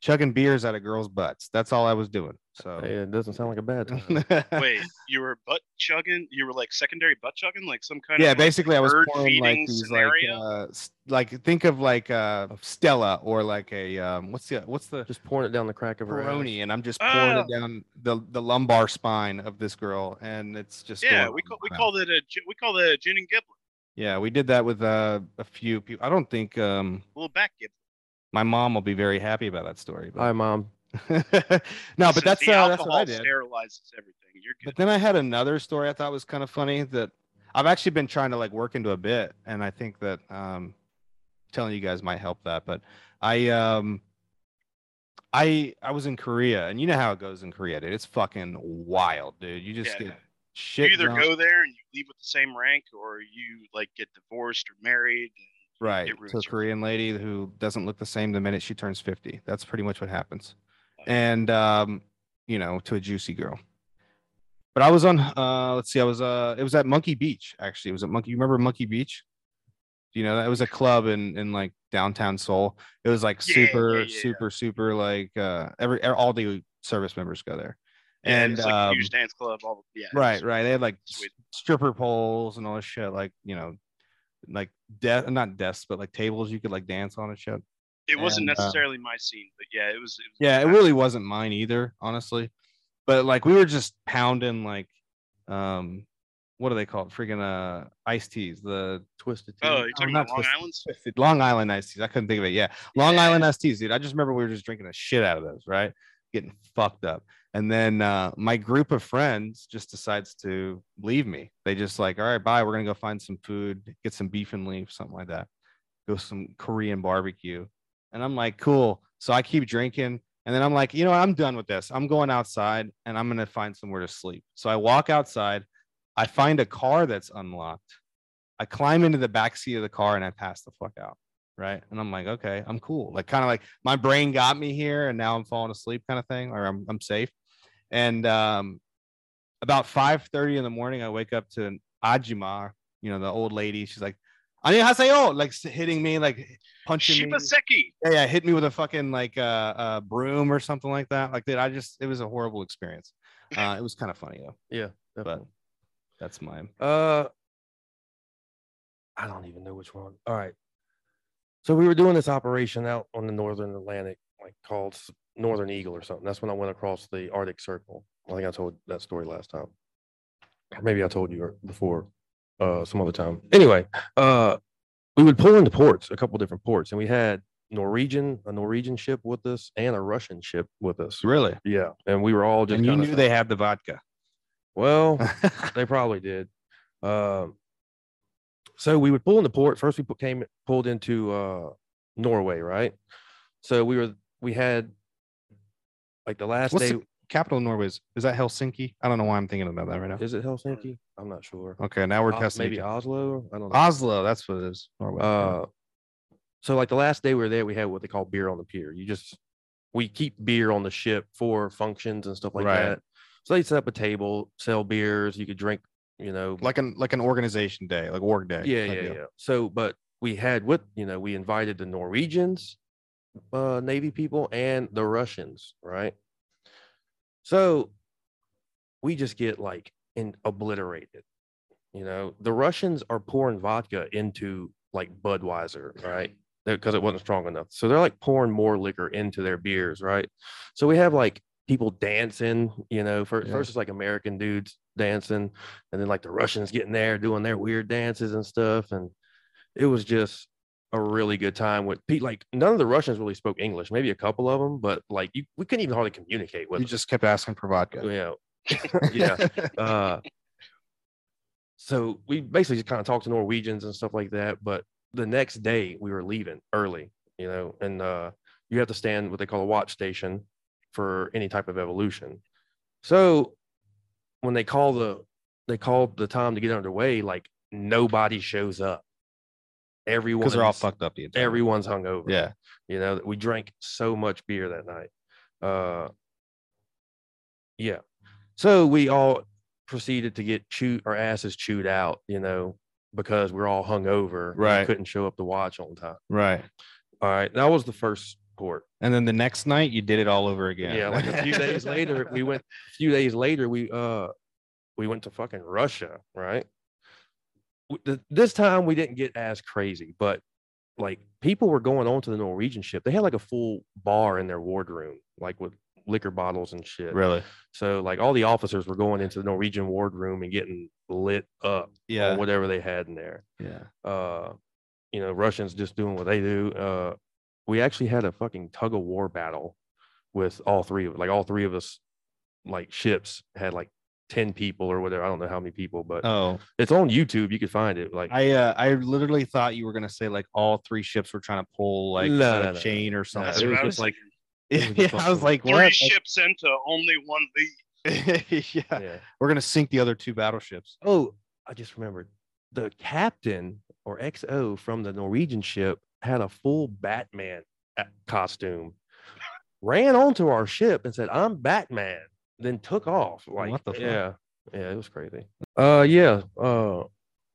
chugging beers out of girls' butts. That's all I was doing. So hey, it doesn't sound like a bad time. [LAUGHS] Wait, you were butt chugging? You were like secondary butt chugging, like some kind yeah, of yeah. Basically, I was pouring like these scenario? like uh, like think of like uh Stella or like a um what's the what's the just pouring it down the crack of her Peroni, and I'm just pouring it ah. down the the lumbar spine of this girl, and it's just yeah. We call we call it a we call it a gin and giblet. Yeah, we did that with uh, a few people. I don't think um, a little back give. My mom will be very happy about that story. But... Hi, mom. [LAUGHS] no, but that's uh, that's what I did. Sterilizes everything. You're good. But then I had another story I thought was kind of funny that I've actually been trying to like work into a bit, and I think that um, telling you guys might help that. But I um, I I was in Korea, and you know how it goes in Korea, dude. It's fucking wild, dude. You just yeah. get shit. You either drunk. go there and you leave with the same rank, or you like get divorced or married. Right. To a Korean lady who doesn't look the same the minute she turns 50. That's pretty much what happens. And um, you know, to a juicy girl. But I was on uh let's see, I was uh it was at Monkey Beach, actually. It was at Monkey. You remember Monkey Beach? you know that was a club in in like downtown Seoul. It was like super, yeah, yeah, super, super like uh every all the service members go there. And like um, huge dance club. All yeah, right, right. They had like sweet. stripper poles and all this shit. Like you know, like death, not desks, but like tables you could like dance on and shit. It wasn't uh, necessarily uh, my scene, but yeah, it was. It was yeah, it really wasn't mine either, honestly. But like we were just pounding like, um, what do they call it? Freaking uh, iced teas, the twisted tea. Oh, you're talking oh, about Long Island? Long Island iced teas. I couldn't think of it. Yeah, Long yeah. Island iced teas, dude. I just remember we were just drinking a shit out of those, right? Getting fucked up. And then uh, my group of friends just decides to leave me. They just like, all right, bye. We're gonna go find some food, get some beef and leaf, something like that. Go some Korean barbecue. And I'm like, cool. So I keep drinking. And then I'm like, you know, what? I'm done with this. I'm going outside and I'm gonna find somewhere to sleep. So I walk outside. I find a car that's unlocked. I climb into the back seat of the car and I pass the fuck out right? And I'm like, okay, I'm cool. Like kind of like my brain got me here, and now I'm falling asleep, kind of thing, or I'm I'm safe. And um, about 5:30 in the morning, I wake up to an Ajima, you know, the old lady. She's like, "Annyeonghaseyo," like hitting me, like punching Shibaseki. me. Yeah, yeah, hit me with a fucking like uh, uh, broom or something like that. Like that, I just it was a horrible experience. Uh, it was kind of funny though. Yeah, definitely. but that's mine. Uh, I don't even know which one. All right. So we were doing this operation out on the northern Atlantic, like called Northern Eagle or something. That's when I went across the Arctic Circle. I think I told that story last time. Or maybe I told you before uh, some other time. Anyway, uh, we would pull into ports, a couple different ports, and we had Norwegian, a Norwegian ship with us, and a Russian ship with us. Really? Yeah, and we were all just. And you knew they had the vodka. Well, [LAUGHS] they probably did. Um, so we would pull into port. First, we came pulled into uh, Norway, right? So we were we had like the last What's day. the capital of Norway? Is, is that Helsinki? I don't know why I'm thinking about that right now. Is it Helsinki? I'm not sure. Okay, now we're Os- testing. maybe. Oslo. I don't know. Oslo. That's what it is. Norway. Uh, so like the last day we were there, we had what they call beer on the pier. You just we keep beer on the ship for functions and stuff like Right. that. So they set up a table, sell beers. You could drink, you know, like an like an organization day, like org day. yeah, yeah, deal. yeah. So, but we had with you know we invited the Norwegians, uh, Navy people, and the Russians, right? So we just get like in obliterated. You know, the Russians are pouring vodka into like Budweiser, right? Because it wasn't strong enough. So they're like pouring more liquor into their beers, right? So we have like people dancing, you know, first, Yeah. first it's like American dudes dancing, and then like the Russians getting there doing their weird dances and stuff. And it was just a really good time with Pete. Like none of the Russians really spoke English, maybe a couple of them, but like you, we couldn't even hardly communicate with You them. just kept asking for vodka. know. [LAUGHS] yeah. Uh, so we basically just kind of talked to Norwegians and stuff like that. But the next day we were leaving early, you know, and uh, you have to stand what they call a watch station for any type of evolution. So when they call the they call the time to get underway, like nobody shows up. Everyone Because they're all fucked up the everyone's hungover. Yeah. You know, we drank so much beer that night. Uh yeah. So we all proceeded to get chewed our asses chewed out, you know, because we're all hungover. Right. Couldn't show up to watch on time. Right. All right. That was the first port. And then the next night you did it all over again. Yeah, like a few [LAUGHS] days later, we went a few days later, we uh we went to fucking Russia, right? This time we didn't get as crazy, but like people were going on to the Norwegian ship. They had like a full bar in their wardroom, like with liquor bottles and shit. Really? So like all the officers were going into the Norwegian wardroom and getting lit up Yeah. whatever they had in there. Yeah. Uh, you know, Russians just doing what they do. Uh, we actually had a fucking tug of war battle with all three of like all three of us, like ships had like ten people or whatever. I don't know how many people, but Oh, it's on YouTube. You could find it. Like I uh, I literally thought you were gonna say like all three ships were trying to pull like No, a no, no. chain or something. That's it was I just was like- [LAUGHS] [LAUGHS] it was yeah, I was like, Three what? ships into only one lead. [LAUGHS] yeah. yeah. We're gonna sink the other two battleships. Oh, I just remembered. The captain or XO from the Norwegian ship had a full Batman costume, ran onto our ship and said, I'm Batman, then took off. Like, the fuck? yeah, yeah, it was crazy. Uh, yeah. Uh,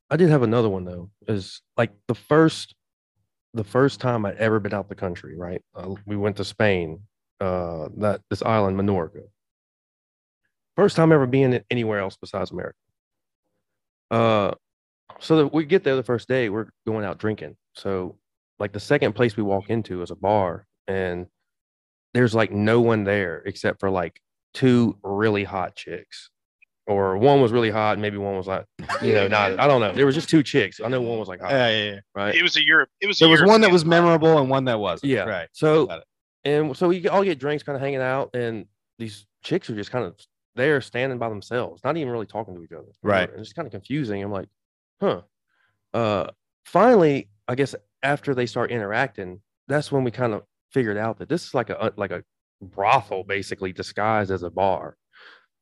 I did have another one though. Is like the first, the first time I'd ever been out the country. Right, uh, we went to Spain. Uh, that this island Menorca. First time ever being anywhere else besides America. Uh, so that we get there the first day, we're going out drinking. So, like the second place we walk into is a bar, and there's like no one there except for like two really hot chicks, or one was really hot, and maybe one was like, you know, not. I don't know. There was just two chicks. I know one was like hot, Yeah, yeah, yeah. right? It was a Europe. It was. There was one that was memorable and one that wasn't. Yeah. Right. So and so we all get drinks, kind of hanging out, and these chicks are just kind of there standing by themselves, not even really talking to each other. Right. And it's kind of confusing. I'm like, huh. Uh finally, I guess after they start interacting, that's when we kind of figured out that this is like a like a brothel basically disguised as a bar.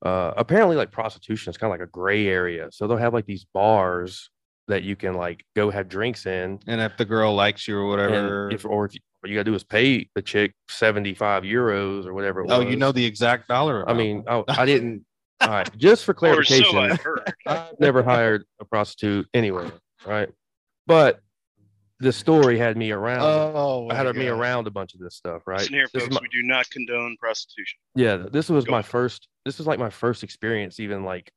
Uh apparently like prostitution is kind of like a gray area. So they'll have like these bars that you can like go have drinks in And if the girl likes you or whatever. if or if you, what you gotta do is pay the chick 75 euros or whatever it oh, was. you know the exact dollar. I mean, I, I [LAUGHS] didn't. All right, just for Or so clarification, I've. I've never hired a prostitute anywhere, right? But the story had me around. oh, I had me around a bunch of this stuff, right? Listen here, This folks. my- we do not condone prostitution. yeah, this was Go my for it. first. This was like my first experience, even like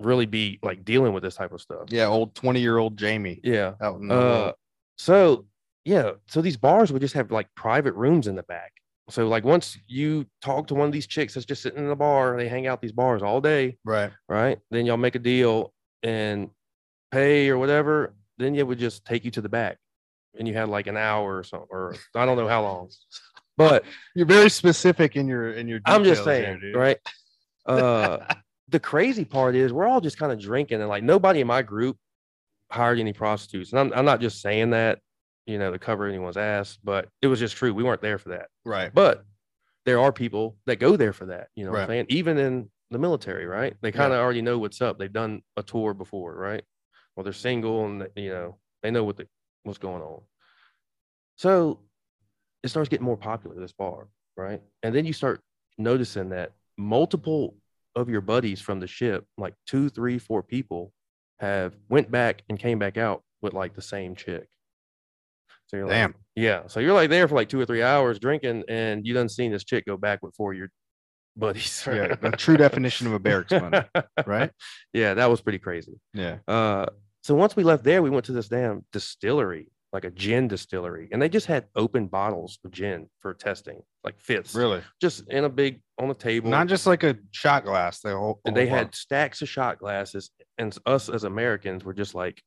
really be like dealing with this type of stuff. Yeah, old twenty-year-old Jamie Yeah. out in the Uh, so yeah, so these bars would just have like private rooms in the back. So like once you talk to one of these chicks that's just sitting in the bar, they hang out these bars all day, Right. right? Then y'all make a deal and pay or whatever. Then it would just take you to the back. and you had like an hour or something, or I don't know how long. But [LAUGHS] You're very specific in your in your. I'm just saying, dude. right? Uh, [LAUGHS] the crazy part is we're all just kind of drinking, and like nobody in my group hired any prostitutes. And I'm, I'm not just saying that, you know, to cover anyone's ass, but it was just true. We weren't there for that. Right. But there are people that go there for that, you know what I'm saying? Even in the military, right? They kind of already know what's up. They've done a tour before, right? Well, they're single and you know, they know what the, what's going on. So it starts getting more popular, this bar, right? And then you start noticing that multiple of your buddies from the ship, like two, three, four people, have went back and came back out with like the same chick. So you're Damn. like, yeah. So you're like there for like two or three hours drinking, and you done seen this chick go back with four of your buddies. Yeah, the true definition of a barracks [LAUGHS] bunny, right? yeah, that was pretty crazy. Yeah. Uh, so once we left there, we went to this damn distillery, like a gin distillery, and they just had open bottles of gin for testing, like fifths, Really? just in a big on a table. Not just like a shot glass. The whole. and they whole had stacks of shot glasses, and us as Americans were just like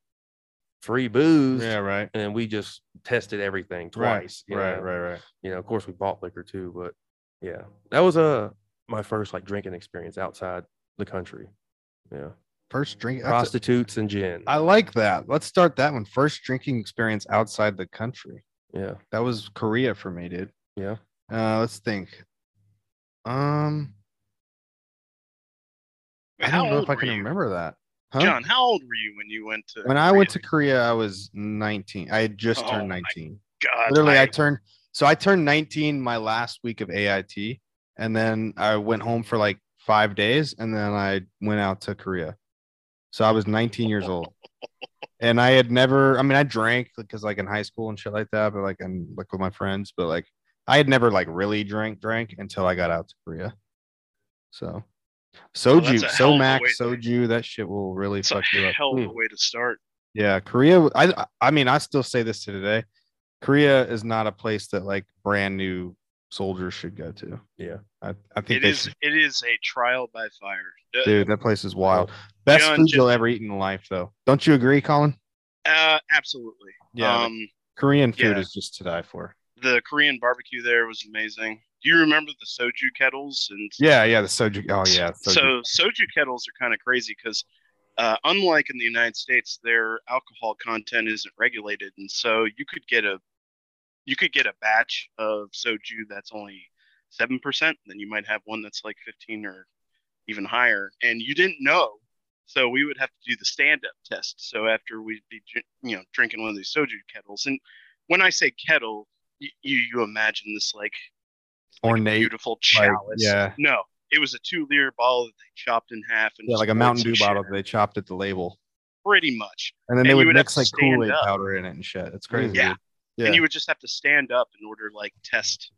free booze. Yeah. Right. and we just tested everything twice. Right. know? Right. Right. You know, of course, we bought liquor too, but yeah, that was uh, my first like drinking experience outside the country. Yeah, First drink. that's a- prostitutes and gin. I like that. Let's start that one. First drinking experience outside the country. yeah, That was Korea for me, dude. yeah. Uh, let's think. Um, I don't know if I can you? remember that. Huh? John, how old were you when you went to? when I went to Korea, I was 19. I had just Oh turned 19. God, Literally, I, I, turned. So I turned 19 my last week of AIT, and then I went home for like five days, and then I went out to Korea. So I was 19 years old, and I had never. I mean, I drank because like in high school and shit like that, but like and like with my friends, but like I had never like really drank drank until I got out to Korea. So oh, soju, a hell of a to- soju, that shit will really fuck you up. hell of a way to start. Yeah, Korea. I I mean, I still say this to today. Korea is not a place that like brand new soldiers should go to. Yeah. I, I think It they is. should- It is a trial by fire. Uh, dude. That place is wild. Best John, food just- you'll ever eat in life, though. Don't you agree, Colin? Uh, absolutely. Yeah, Um, Korean food yeah. is just to die for. the Korean barbecue there was amazing. Do you remember the soju kettles and Yeah, yeah. The soju. Oh yeah. So soju kettles are kind of crazy because, uh, unlike in the United States, their alcohol content isn't regulated, and so you could get a, you could get a batch of soju that's only seven percent, then you might have one that's like fifteen or even higher, and you didn't know. So we would have to do the stand-up test. So after we'd be, you know, drinking one of these soju kettles, and when I say kettle, you you, you imagine this like ornate. beautiful chalice. yeah. No, it was a two liter bottle that they chopped in half and Yeah, like a Mountain Dew bottle. shit They chopped at the label, Pretty much. and then And they you would would mix like Kool Aid up. powder in it and shit. It's mm-hmm. crazy. Yeah. dude. Yeah. And you would just have to stand up in order to like test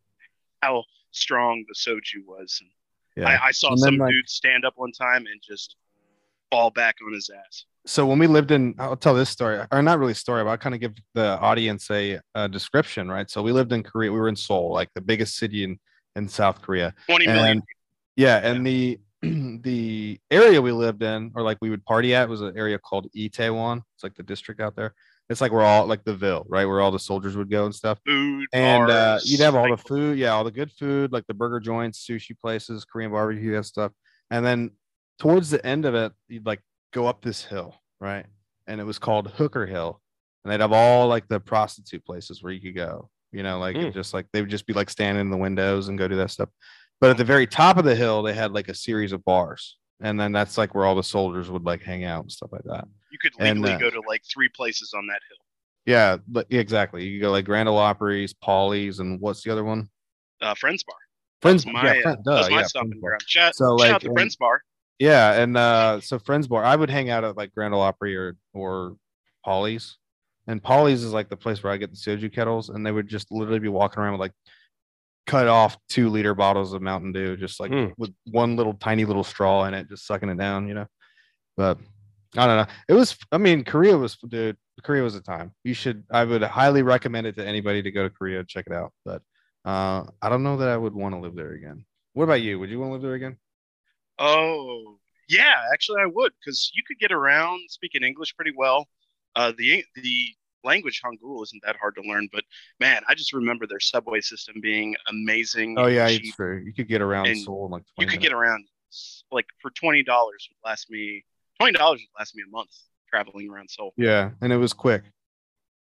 how strong the soju was. And yeah. I, I saw And then, some like- dude stand up one time and just fall back on his ass. so when we lived in i'll tell this story or not really story but i'll kind of give the audience a, a description right so we lived in korea we were in seoul like the biggest city in in south korea 20 million. and yeah and the [CLEARS THROAT] the area we lived in or like we would party at was an area called itaewon it's like the district out there it's like we're all like the ville right where all the soldiers would go and stuff food. and uh, you'd have all the food, yeah, all the good food, like the burger joints, sushi places, Korean barbecue, that stuff. And then towards the end of it, you'd like go up this hill, right? And it was called Hooker Hill, and they'd have all like the prostitute places where you could go, you know, like Mm. just like they would just be like standing in the windows and go do that stuff. But at the very top of the hill, they had like a series of bars, and then that's like where all the soldiers would like hang out and stuff like that. You could and, uh, go to like three places on that hill. Yeah, but exactly. You could go like Grand Ole Opry's, Polly's, and what's the other one? Uh, Friends Bar. Friends, My, yeah, friend, my yeah, stomping ground. Shout, So, shout like, out to and- Friends Bar. Yeah, and uh so Friends Bar, I would hang out at like Grand Ole Opry or or Polly's. And Polly's is like the place where I get the soju kettles, and they would just literally be walking around with like cut off two liter bottles of Mountain Dew, just like Mm. with one little tiny little straw in it, just sucking it down, you know. But I don't know. It was, I mean, Korea was, dude, Korea was a time. You should, I would highly recommend it to anybody to go to Korea, check it out. But uh I don't know that I would want to live there again. What about you? Would you want to live there again? Oh, yeah, actually I would because you could get around speaking English pretty well. Uh, the the language Hangul isn't that hard to learn, but man, I just remember their subway system being amazing. Oh yeah, cheap. it's true. You could get around And Seoul in like you 20 could get around like for twenty dollars would last me twenty dollars would last me a month traveling around Seoul. Yeah, and it was quick.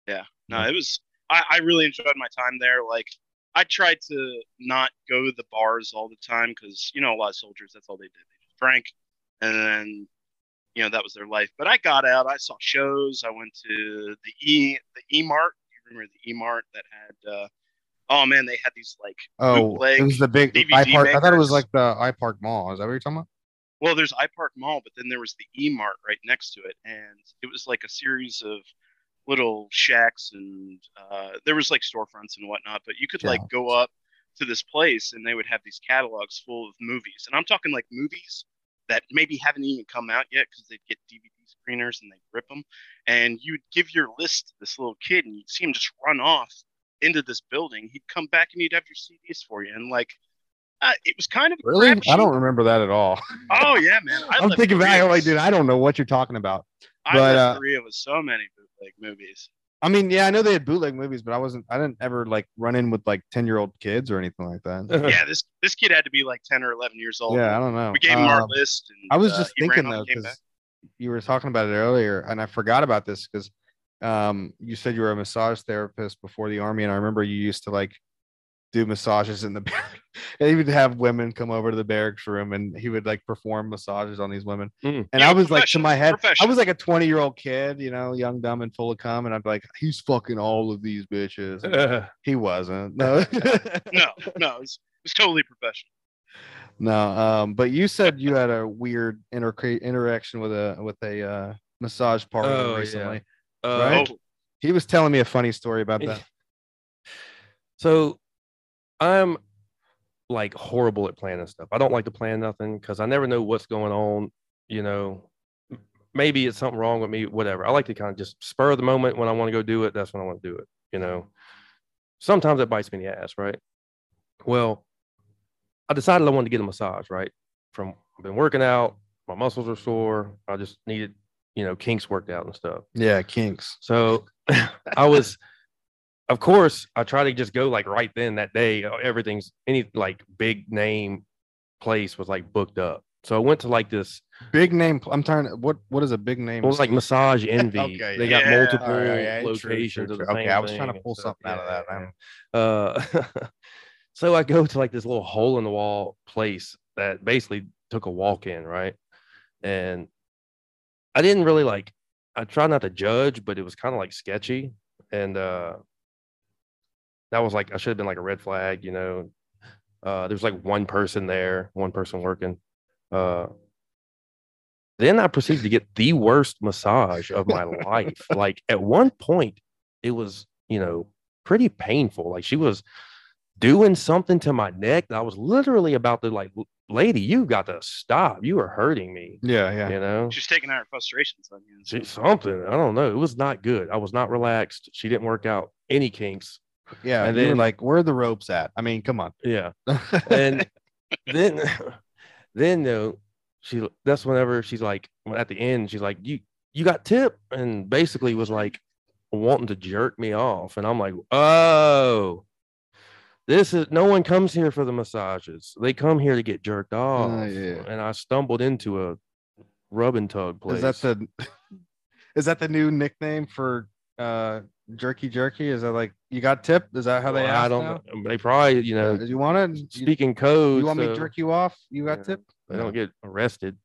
Yeah, no, it was I, I really enjoyed my time there. Like I tried to not go to the bars all the time because you know a lot of soldiers that's all they did. They just drank and then you know that was their life. But I got out, I saw shows, I went to the E the E Mart. You remember the E Mart that had uh oh man, they had these like Oh, bootleg it was the big DVD I Park. I thought it was like the I Park Mall. Is that what you're talking about? Well, there's I Park Mall, but then there was the E Mart right next to it, and it was like a series of little shacks, and uh, there was like storefronts and whatnot. But you could like go up to this place, and they would have these catalogs full of movies, and I'm talking like movies that maybe haven't even come out yet because they'd get DVD screeners and they'd rip them, and you'd give your list to this little kid, and you'd see him just run off into this building. He'd come back and he'd have your CDs for you, and like. Uh, it was kind of Really? I don't remember that at all. Oh yeah, man! I [LAUGHS] I'm thinking back. I'm like, dude, I don't know what you're talking about. I But, left uh, Korea with so many bootleg movies. I mean, yeah, I know they had bootleg movies, but I wasn't. I didn't ever like run in with like ten year old kids or anything like that. [LAUGHS] yeah, this this kid had to be like ten or eleven years old. yeah, I don't know. we gave him our Um, list. And, I was uh, just ran thinking though, and came back. because you were talking about it earlier, and I forgot about this because um, you said you were a massage therapist before the army, and I remember you used to like do massages in the [LAUGHS] barracks. and he would have women come over to the barracks room, and he would like perform massages on these women. Mm. And Yeah, I was like, to my head, I was like a twenty year old kid, you know, young, dumb, and full of cum, and I'd be like, he's fucking all of these bitches. And [LAUGHS] he wasn't. No. [LAUGHS] no, no, it was, it was totally professional. No, um, but you said you had a weird inter- interaction with a with a uh, massage parlor Oh, yeah. recently. Uh, Right? Oh, He was telling me a funny story about that. So I'm like horrible at planning stuff. I don't like to plan nothing because I never know what's going on. You know, maybe it's something wrong with me, whatever. I like to kind of just spur of the moment when I want to go do it. That's when I want to do it. You know, sometimes it bites me in the ass, right? Well, I decided I wanted to get a massage, right? From I've been working out, my muscles are sore. I just needed, you know, kinks worked out and stuff. Yeah, kinks. So [LAUGHS] I was, of course, I try to just go like right then that day. uh, Everything's any like big name place was like booked up. So I went to like this, Big name. I'm trying to. What What is a big name? it was like Massage [LAUGHS] Envy. Okay, they got Yeah. multiple right, yeah, locations true, the true. Okay, I was trying to pull something out of that. Uh, [LAUGHS] so I go to like this little hole in the wall place that basically took a walk in, right? And I didn't really like, I try not to judge, but it was kind of like sketchy. And uh, that was like, I should have been like a red flag, you know. Uh, there's like one person there, one person working. Uh, then I proceeded to get the worst massage of my life. [LAUGHS] Like at one point, it was, you know, pretty painful. Like she was doing something to my neck. that I was literally about to like, lady, you got to stop. You are hurting me. Yeah, yeah. You know, she's taking out her frustrations on you. She- something. I don't know. It was not good. I was not relaxed. She didn't work out any kinks. Yeah, And then then- like, where are the ropes at? I mean, come on. Yeah. [LAUGHS] And then, [LAUGHS] then though, she that's whenever she's like at the end, she's like, you you got tip, and basically was like wanting to jerk me off, and I'm like, oh. This is no one comes here for the massages. They come here to get jerked uh, off. Oh, yeah. And I stumbled into a rub and tug place. is that the [LAUGHS] is that the new nickname for uh jerky jerky? Is that like you got tip? Is that how they Well, ask I don't now? They probably, you know, Uh, you want it? You, speaking code. you want me to jerk you off? You got yeah. tip? They don't get arrested.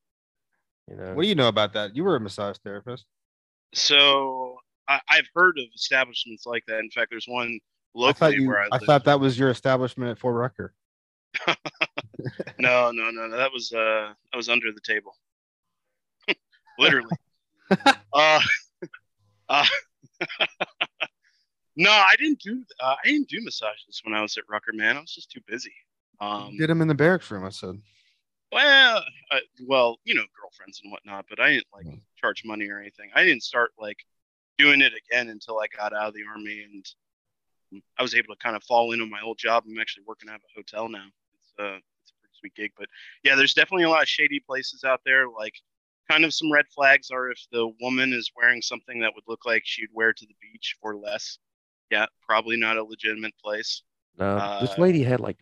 You know. What do you know about that? You were a massage therapist. So I, I've heard of establishments like that. In fact, there's one I thought locally you. where I, I thought that was your establishment at Fort Rucker. [LAUGHS] [LAUGHS] No, no, no, no. That was uh, that was under the table. [LAUGHS] Literally. uh, uh, [LAUGHS] no, I didn't do. Uh, I didn't do massages when I was at Rucker, man. I was just too busy. Um, Did him in the barracks room. I said. well, uh, well, you know, girlfriends and whatnot, but I didn't like Mm. charge money or anything. I didn't start like doing it again until I got out of the army and I was able to kind of fall into my old job. I'm actually working out of a hotel now. It's uh, it's a pretty sweet gig, but yeah, there's definitely a lot of shady places out there. Like kind of some red flags are if the woman is wearing something that would look like she'd wear to the beach or less. Yeah, probably not a legitimate place. No, this Uh, lady had like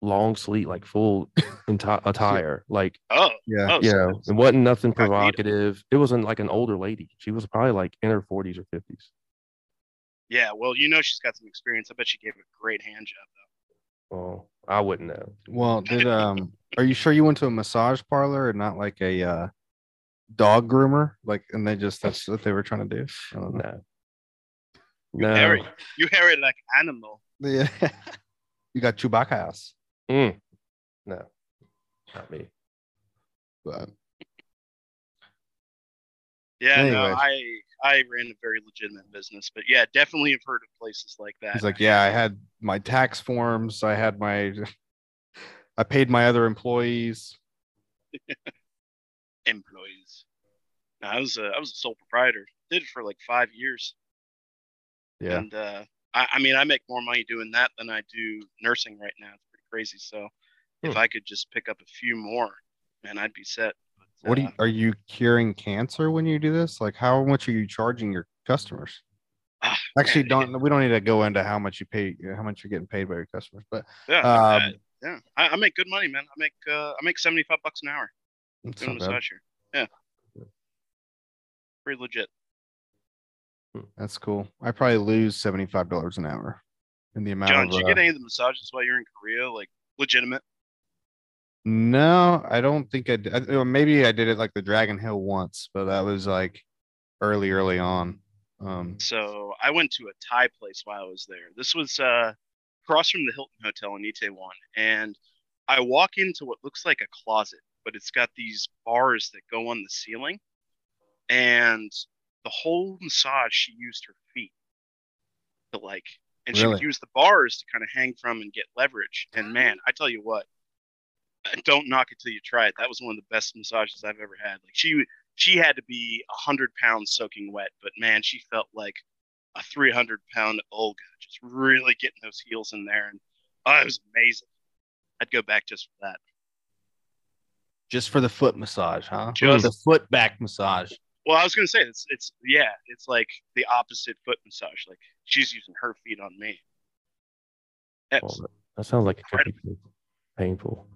long sleeve, like full [LAUGHS] enti- attire. Like, Oh, Yeah. oh, you so know, it wasn't nothing provocative. It wasn't like an older lady. She was probably like in her 40s or 50s. yeah. Well, you know she's got some experience. I bet she gave a great hand job though. Well, I wouldn't know. Well, did um are you sure you went to a massage parlor and not like a uh dog groomer? Like and they just that's what they were trying to do. I don't know. No. No. Harry, you Harry like animal. Yeah. [LAUGHS] you got Chewbacca house. Mm. No. Not me. But Yeah, no, I I ran a very legitimate business, but yeah, definitely have heard of places like that. he's like, Yeah, I had my tax forms, I had my [LAUGHS] I paid my other employees. [LAUGHS] employees. I was a I was a sole proprietor. Did it for like five years, Yeah. and uh, I, I mean, I make more money doing that than I do nursing right now. It's pretty crazy. So, if Hmm. I could just pick up a few more, man, I'd be set. But, What do you uh, are you curing cancer when you do this? Like how much are you charging your customers? [SIGHS] ah, Actually, man, don't we don't need to go into how much you pay how much you're getting paid by your customers, but Yeah, um, uh, yeah. I, I make good money, man. I make uh, I make seventy five bucks an hour doing a not bad. massage here. Yeah, pretty legit. That's cool. I probably lose seventy five dollars an hour in the amount John, of. did you uh, get any of the massages while you're in Korea? Like legitimate? no, I don't think I did. I- Maybe I did it like the Dragon Hill once, but that was like early, early on. Um, So I went to a Thai place while I was there. This was uh, across from the Hilton Hotel in Itaewon, and I walk into what looks like a closet, but it's got these bars that go on the ceiling, and the whole massage she used her feet to like, and she would use the bars to kind of hang from and get leverage. And man, I tell you what, uh, don't knock it till you try it. That was one of the best massages I've ever had. Like she she had to be a hundred pounds soaking wet, but man, she felt like a three hundred pound Olga, just really getting those heels in there, and oh, it was amazing. I'd go back just for that. just for the foot massage, huh? Just- the foot back massage. Well, I was gonna say it's it's yeah, it's like the opposite foot massage. Like she's using her feet on me. It Well, that- that sounds like it could Incredible. be painful.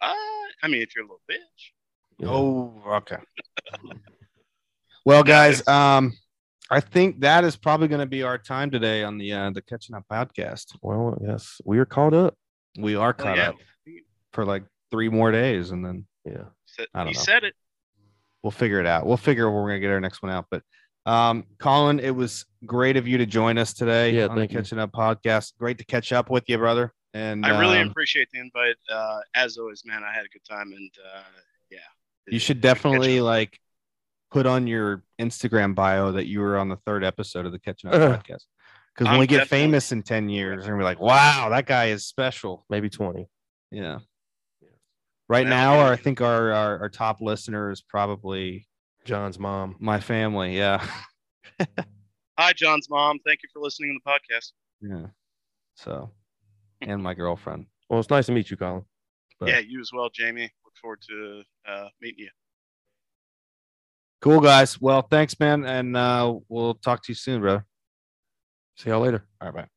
uh, I mean, if you're a little bitch, you know? Oh, okay. well, guys, [LAUGHS] um, I think that is probably going to be our time today on the uh, the Catching Up podcast. Well, yes, we are caught up. We are Well, caught yeah. up for like three more days, and then Yeah. I don't he know. said it. We'll figure it out. We'll figure where we're gonna get our next one out. But um, Colin, it was great of you to join us today Yeah, on the you. Catching Up podcast. Great to catch up with you, brother. And I really um, appreciate the invite. Uh, as always, man, I had a good time, and uh, yeah, you should definitely like put on your Instagram bio that you were on the third episode of the Catching Up podcast. Because when I'm we get famous in 10 years, we're gonna be like, wow, that guy is special. Maybe 20. Yeah. Right Well, now, our, I think our, our our top listener is probably John's mom. my family. Yeah. Hi, John's mom. Thank you for listening to the podcast. Yeah. So, and my girlfriend. Well, it's nice to meet you, Colin. But- yeah, you as well, Jamie. Look forward to uh, meeting you. Cool guys. Well, thanks, man, and uh, we'll talk to you soon, brother. See y'all later. All right, bye.